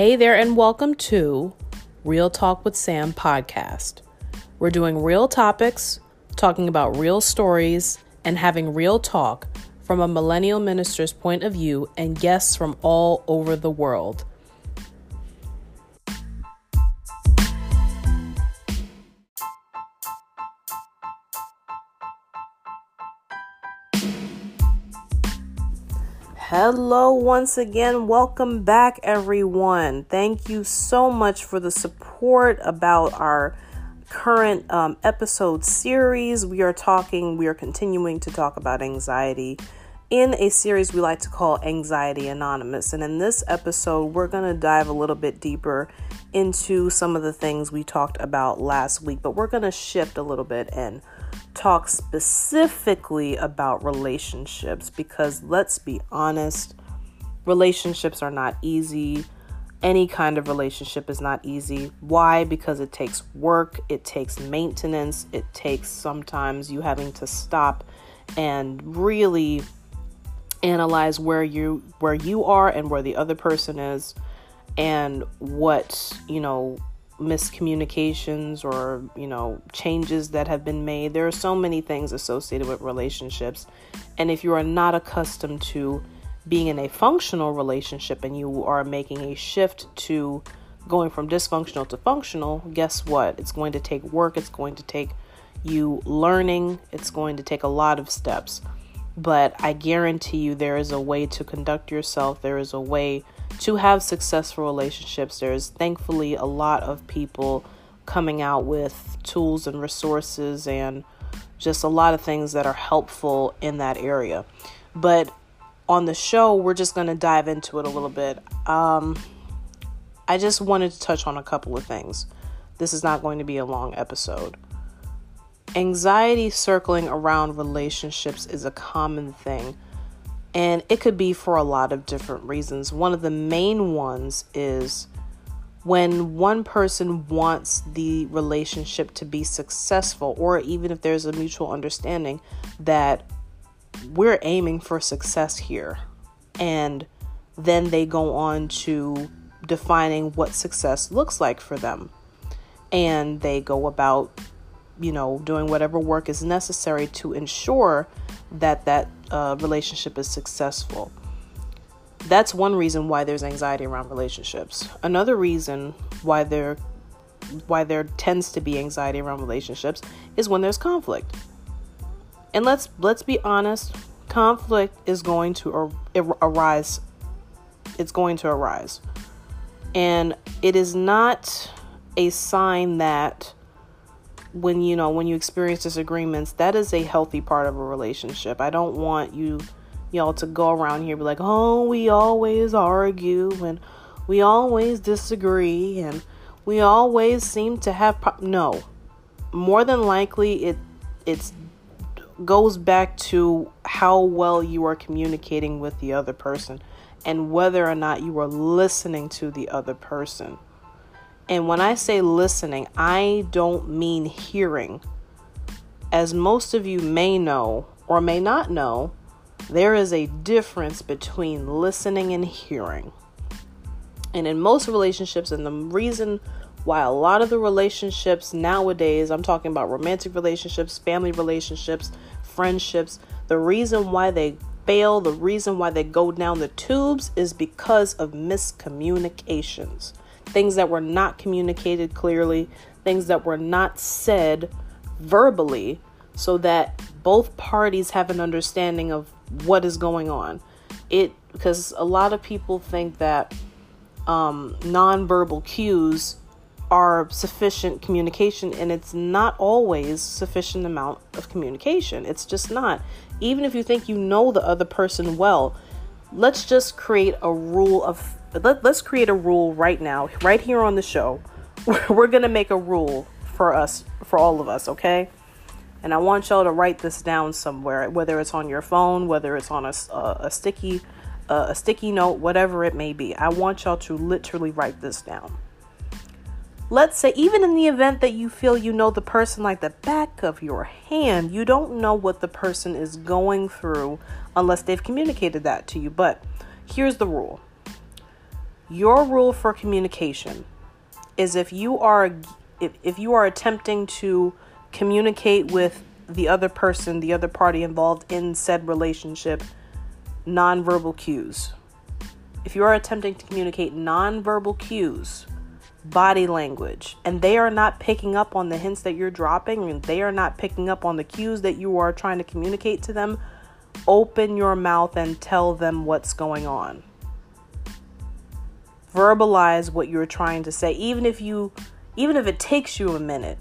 Hey there, and welcome to Real Talk with Sam podcast. We're doing real topics, talking about real stories, and having real talk from a millennial minister's point of view and guests from all over the world. Hello, once again. Welcome back, everyone. Thank you so much for the support about our current um, episode series. We are talking, we are continuing to talk about anxiety in a series we like to call Anxiety Anonymous. And in this episode, we're going to dive a little bit deeper into some of the things we talked about last week, but we're going to shift a little bit and talk specifically about relationships because let's be honest, relationships are not easy. Any kind of relationship is not easy. Why? Because it takes work, it takes maintenance, it takes sometimes you having to stop and really analyze where you where you are and where the other person is and what, you know, miscommunications or you know changes that have been made. There are so many things associated with relationships. And if you are not accustomed to being in a functional relationship and you are making a shift to going from dysfunctional to functional guess what? It's going to take work. It's going to take you learning. It's going to take a lot of steps. But i guarantee you there is a way to conduct yourself. There is a way to have successful relationships. There's thankfully a lot of people coming out with tools and resources and just a lot of things that are helpful in that area. But on the show, we're just going to dive into it a little bit. Um, I just wanted to touch on a couple of things. This is not going to be a long episode. Anxiety circling around relationships is a common thing and it could be for a lot of different reasons. One of the main ones is when one person wants the relationship to be successful, or even if there's a mutual understanding that we're aiming for success here, and then they go on to defining what success looks like for them. And they go about, you know, doing whatever work is necessary to ensure that that uh, relationship is successful. That's one reason why there's anxiety around relationships. Another reason why there why there tends to be anxiety around relationships is when there's conflict. And let's let's be honest, conflict is going to ar- arise. It's going to arise. And it is not a sign that when you know when you experience disagreements that is a healthy part of a relationship i don't want you y'all to go around here be like oh we always argue and we always disagree and we always seem to have pro-. no more than likely it it's goes back to how well you are communicating with the other person and whether or not you are listening to the other person and when I say listening, I don't mean hearing. As most of you may know or may not know, there is a difference between listening and hearing. And in most relationships, and the reason why a lot of the relationships nowadays, I'm talking about romantic relationships, family relationships, friendships, the reason why they fail, the reason why they go down the tubes is because of miscommunications things that were not communicated clearly, things that were not said verbally, so that both parties have an understanding of what is going on. It because a lot of people think that um, nonverbal cues are sufficient communication, and it's not always sufficient amount of communication. It's just not. Even if you think you know the other person well, let's just create a rule of let, let's create a rule right now, right here on the show. We're going to make a rule for us, for all of us, okay? And I want y'all to write this down somewhere, whether it's on your phone, whether it's on a, a, a sticky a sticky note, whatever it may be. I want y'all to literally write this down. Let's say, even in the event that you feel you know the person like the back of your hand, you don't know what the person is going through unless they've communicated that to you. But here's the rule Your rule for communication is if you are if, if you are attempting to communicate with the other person, the other party involved in said relationship, nonverbal cues. If you are attempting to communicate nonverbal cues, body language, and they are not picking up on the hints that you're dropping, and they are not picking up on the cues that you are trying to communicate to them, open your mouth and tell them what's going on. Verbalize what you're trying to say, even if you even if it takes you a minute.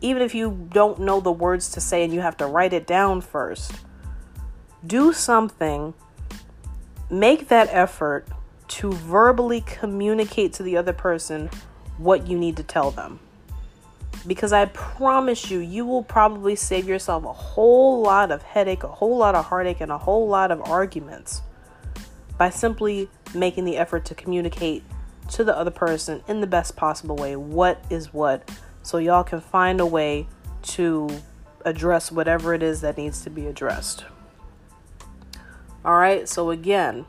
Even if you don't know the words to say and you have to write it down first. Do something. Make that effort to verbally communicate to the other person what you need to tell them. Because I promise you, you will probably save yourself a whole lot of headache, a whole lot of heartache, and a whole lot of arguments by simply making the effort to communicate to the other person in the best possible way what is what so y'all can find a way to address whatever it is that needs to be addressed. All right, so again,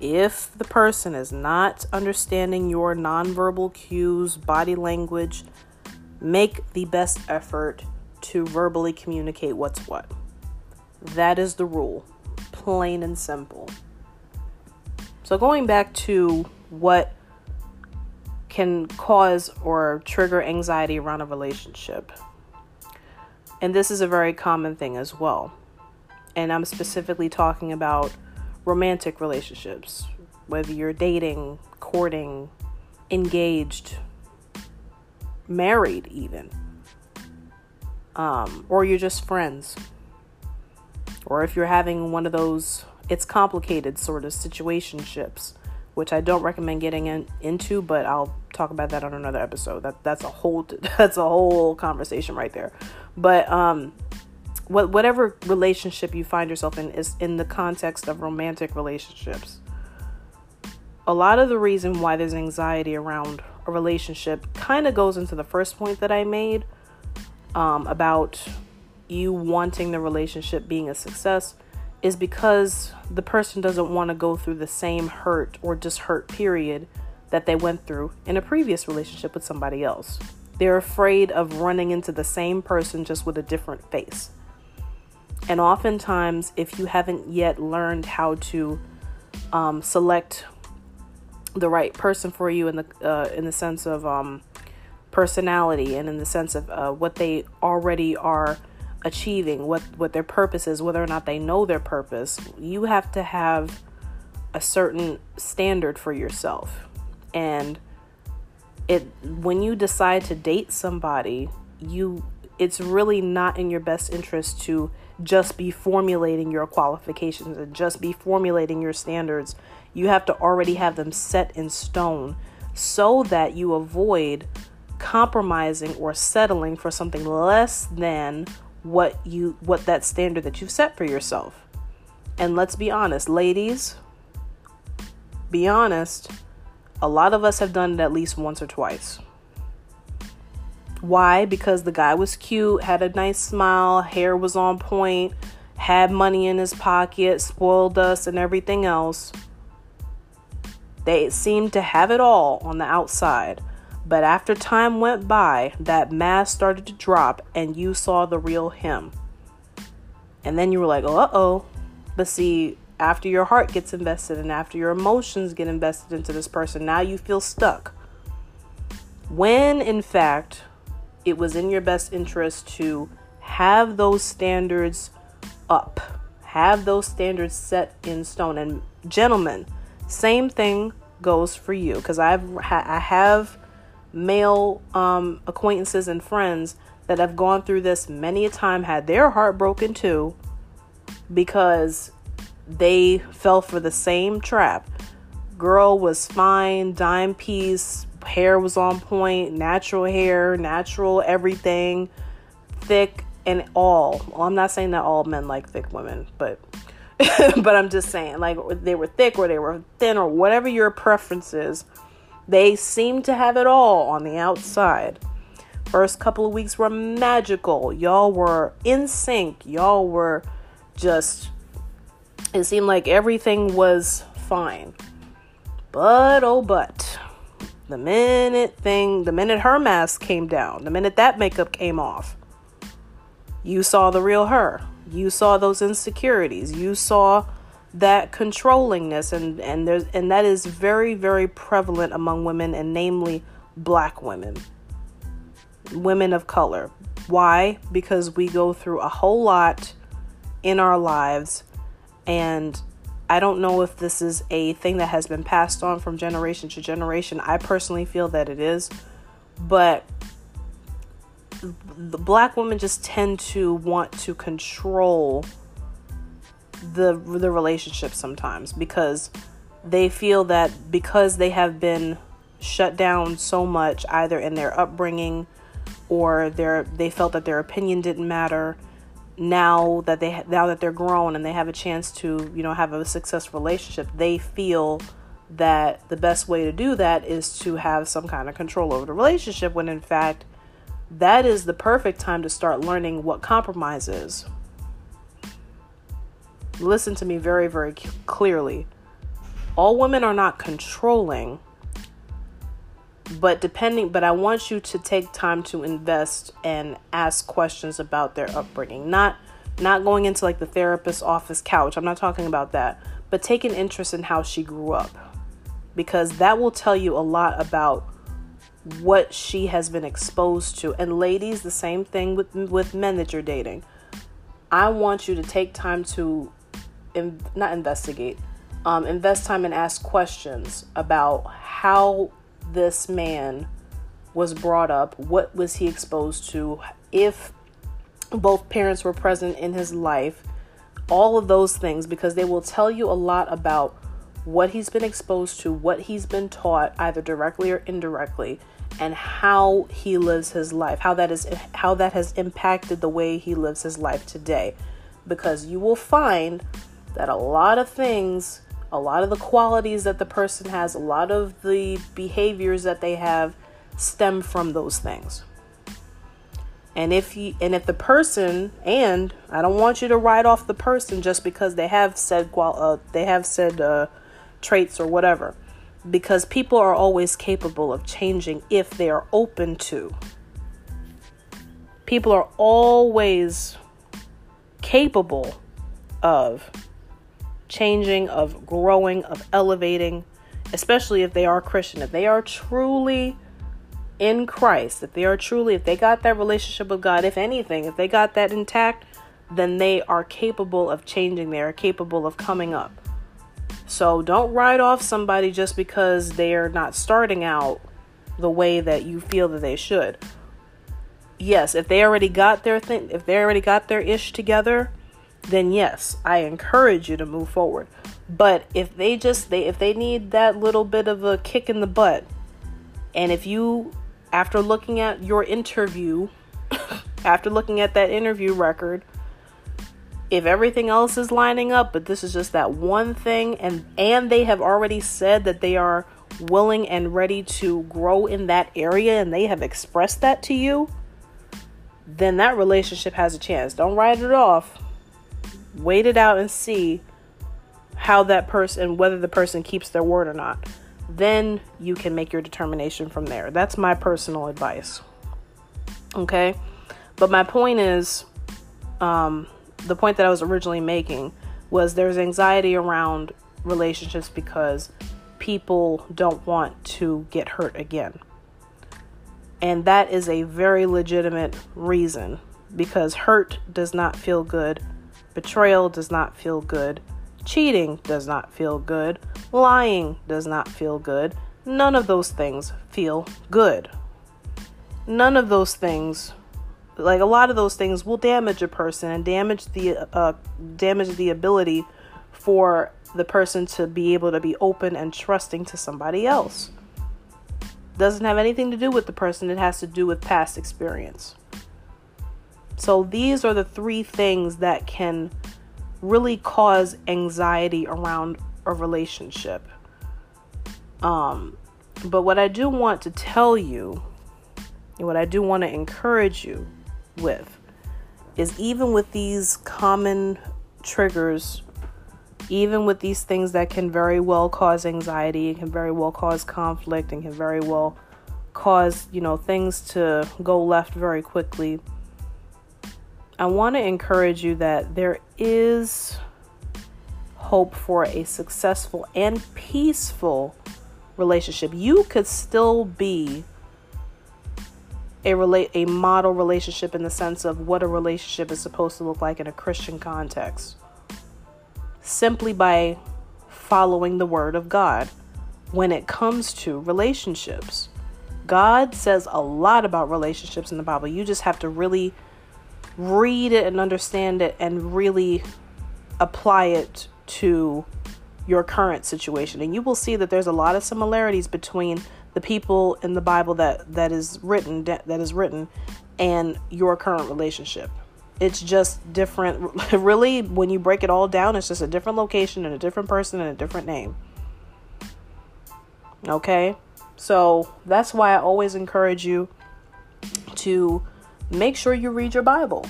if the person is not understanding your nonverbal cues, body language, make the best effort to verbally communicate what's what. That is the rule, plain and simple. So, going back to what can cause or trigger anxiety around a relationship, and this is a very common thing as well. And I'm specifically talking about romantic relationships, whether you're dating, courting, engaged, married, even, um, or you're just friends, or if you're having one of those it's complicated sort of situationships, which I don't recommend getting in, into, but I'll talk about that on another episode. That that's a whole that's a whole conversation right there. But um, what whatever relationship you find yourself in is in the context of romantic relationships. A lot of the reason why there's anxiety around a relationship kind of goes into the first point that I made um, about you wanting the relationship being a success is because the person doesn't want to go through the same hurt or just hurt period that they went through in a previous relationship with somebody else. They're afraid of running into the same person just with a different face. And oftentimes, if you haven't yet learned how to um, select the right person for you in the uh, in the sense of um, personality and in the sense of uh, what they already are achieving, what what their purpose is, whether or not they know their purpose, you have to have a certain standard for yourself. And it when you decide to date somebody, you it's really not in your best interest to just be formulating your qualifications and just be formulating your standards. You have to already have them set in stone so that you avoid compromising or settling for something less than what you what that standard that you've set for yourself. And let's be honest, ladies, be honest, a lot of us have done it at least once or twice. Why? Because the guy was cute, had a nice smile, hair was on point, had money in his pocket, spoiled us, and everything else. They seemed to have it all on the outside. But after time went by, that mask started to drop and you saw the real him. And then you were like, uh oh. But see, after your heart gets invested and after your emotions get invested into this person, now you feel stuck. When in fact, it was in your best interest to have those standards up, have those standards set in stone. And gentlemen, same thing goes for you because I've I have male um, acquaintances and friends that have gone through this many a time had their heart broken too because they fell for the same trap. Girl was fine, dime piece, hair was on point, natural hair, natural everything, thick and all. Well, I'm not saying that all men like thick women, but but I'm just saying like they were thick or they were thin or whatever your preference is. They seem to have it all on the outside. First couple of weeks were magical. Y'all were in sync. Y'all were just it seemed like everything was fine. But oh, but the minute thing, the minute her mask came down, the minute that makeup came off, you saw the real her. You saw those insecurities. You saw that controllingness and and there's and that is very very prevalent among women and namely black women. Women of color. Why? Because we go through a whole lot in our lives and I don't know if this is a thing that has been passed on from generation to generation. I personally feel that it is. But the black women just tend to want to control the the relationship sometimes because they feel that because they have been shut down so much either in their upbringing or their they felt that their opinion didn't matter now that they now that they're grown and they have a chance to you know have a successful relationship they feel that the best way to do that is to have some kind of control over the relationship when in fact that is the perfect time to start learning what compromise is listen to me very very clearly. All women are not controlling but depending but i want you to take time to invest and ask questions about their upbringing. Not not going into like the therapist's office couch. I'm not talking about that. But take an interest in how she grew up because that will tell you a lot about what she has been exposed to. And ladies the same thing with with men that you're dating. I want you to take time to in, not investigate um, invest time and ask questions about how this man was brought up, what was he exposed to, if both parents were present in his life, all of those things, because they will tell you a lot about what he's been exposed to, what he's been taught, either directly or indirectly, and how he lives his life, how that is how that has impacted the way he lives his life today. Because you will find that a lot of things a lot of the qualities that the person has, a lot of the behaviors that they have stem from those things. And if you and if the person and I don't want you to write off the person just because they have said qual uh, they have said uh, traits or whatever, because people are always capable of changing if they are open to. People are always capable of changing, of growing, of elevating, especially if they are Christian. If they are truly in Christ, if they are truly, if they got that relationship with God, if anything, if they got that intact, then they are capable of changing. They are capable of coming up. So don't write off somebody just because they are not starting out the way that you feel that they should. Yes, if they already got their thing, if they already got their ish together, then yes, I encourage you to move forward. But if they just they if they need that little bit of a kick in the butt, and if you after looking at your interview, after looking at that interview record, if everything else is lining up, but this is just that one thing and and they have already said that they are willing and ready to grow in that area and they have expressed that to you, then that relationship has a chance. Don't write it off wait it out and see how that person whether the person keeps their word or not. Then you can make your determination from there. That's my personal advice. Okay? But my point is um, the point that i was originally making was there's anxiety around relationships because people don't want to get hurt again. And that is a very legitimate reason because hurt does not feel good Betrayal does not feel good. Cheating does not feel good. Lying does not feel good. None of those things feel good. None of those things like a lot of those things will damage a person and damage the uh, damage the ability for the person to be able to be open and trusting to somebody else. Doesn't have anything to do with the person, it has to do with past experience. So these are the three things that can really cause anxiety around a relationship. Um, but what I do want to tell you, and what I do want to encourage you with, is even with these common triggers even with these things that can very well cause anxiety, can very well cause conflict, and can very well cause, you know, things to go left very quickly. I want to encourage you that there is hope for a successful and peaceful relationship. You could still be a relate a model relationship in the sense of what a relationship is supposed to look like in a Christian context. Simply by following the word of God when it comes to relationships. God says a lot about relationships in the Bible. You just have to really read it and understand it and really apply it to your current situation. And you will see that there's a lot of similarities between the people in the Bible that that is written that is written and your current relationship. It's just different. really, when you break it all down, it's just a different location and a different person and a different name. Okay? So, that's why I always encourage you to make sure you read your Bible.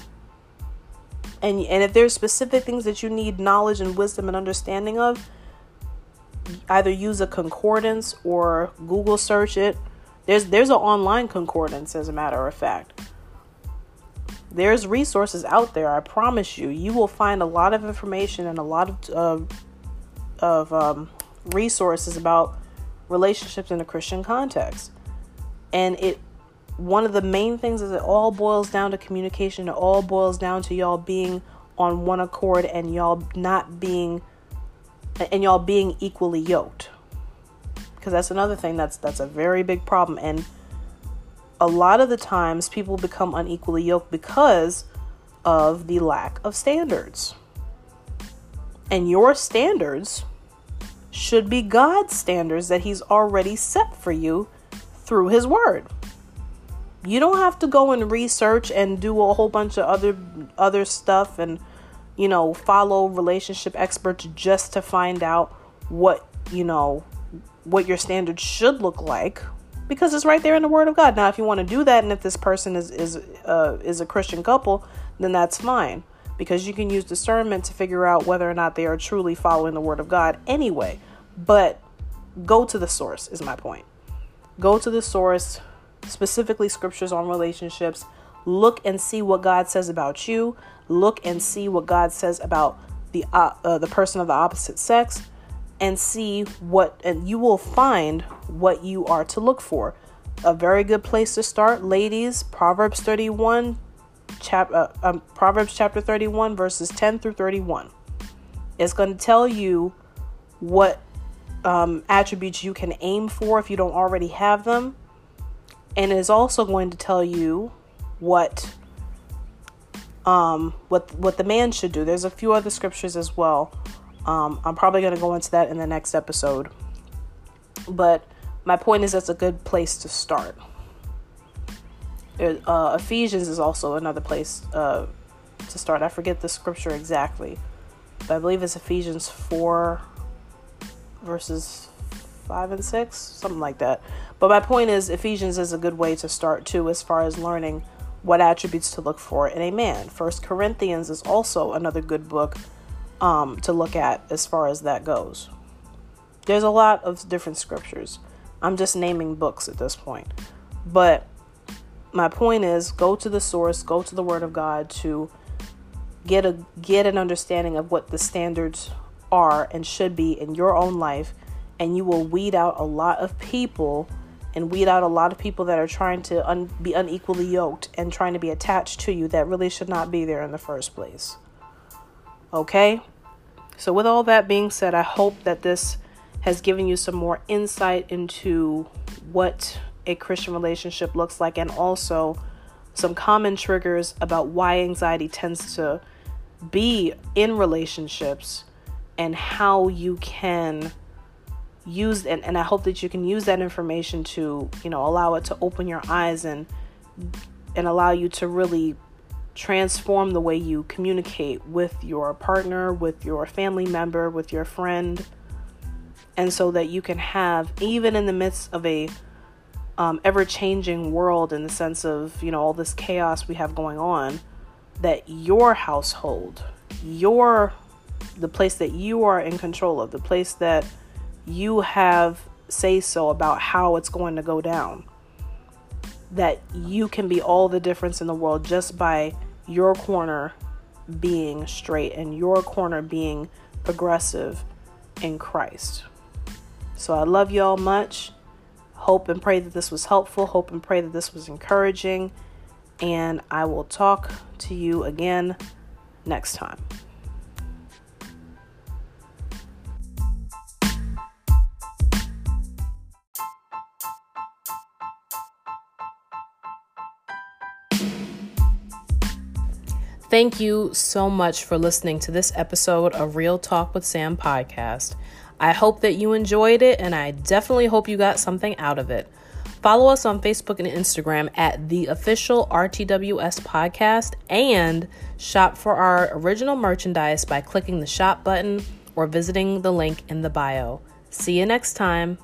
And and if there's specific things that you need knowledge and wisdom and understanding of, either use a concordance or Google search it. There's there's an online concordance as a matter of fact. There's resources out there. I promise you. You will find a lot of information and a lot of uh, of um, resources about relationships in a Christian context. And it one of the main things is it all boils down to communication. It all boils down to y'all being on one accord and y'all not being and y'all being equally yoked. Because that's another thing that's that's a very big problem. And a lot of the times people become unequally yoked because of the lack of standards. And your standards should be God's standards that he's already set for you through his word you don't have to go and research and do a whole bunch of other other stuff and you know, follow relationship experts just to find out what, you know, what your standards should look like because it's right there in the word of God. Now, if you want to do that and if this person is is uh, is a Christian couple, then that's fine because you can use discernment to figure out whether or not they are truly following the word of God anyway. But go to the source is my point. Go to the source, specifically scriptures on relationships. Look and see what God says about you look and see what God says about the uh, uh, the person of the opposite sex and see what and you will find what you are to look for. A very good place to start, ladies, Proverbs 31 chap uh, um, Proverbs chapter 31 verses 10 through 31. It's going to tell you what um, attributes you can aim for if you don't already have them. And it's also going to tell you what um, what what the man should do. There's a few other scriptures as well. Um, I'm probably going to go into that in the next episode. But my point is that's a good place to start. Uh, Ephesians is also another place uh, to start. I forget the scripture exactly, but I believe it's Ephesians 4 verses 5 and 6, something like that. But my point is, Ephesians is a good way to start too, as far as learning what attributes to look for in a man. First Corinthians is also another good book um, to look at as far as that goes. There's a lot of different scriptures. I'm just naming books at this point. But my point is go to the source, go to the word of God to get a get an understanding of what the standards are and should be in your own life and you will weed out a lot of people and weed out a lot of people that are trying to un- be unequally yoked and trying to be attached to you that really should not be there in the first place. Okay? So, with all that being said, I hope that this has given you some more insight into what a Christian relationship looks like and also some common triggers about why anxiety tends to be in relationships and how you can use and, and I hope that you can use that information to, you know, allow it to open your eyes and and allow you to really transform the way you communicate with your partner, with your family member, with your friend. And so that you can have, even in the midst of a um, ever changing world, in the sense of, you know, all this chaos we have going on, that your household, your the place that you are in control of, the place that you have say so about how it's going to go down. That you can be all the difference in the world just by your corner being straight and your corner being progressive in Christ. So I love y'all much. Hope and pray that this was helpful. Hope and pray that this was encouraging. And I will talk to you again next time. Thank you so much for listening to this episode of Real Talk with Sam podcast. I hope that you enjoyed it, and I definitely hope you got something out of it. Follow us on Facebook and Instagram at the official RTWS podcast and shop for our original merchandise by clicking the shop button or visiting the link in the bio. See you next time.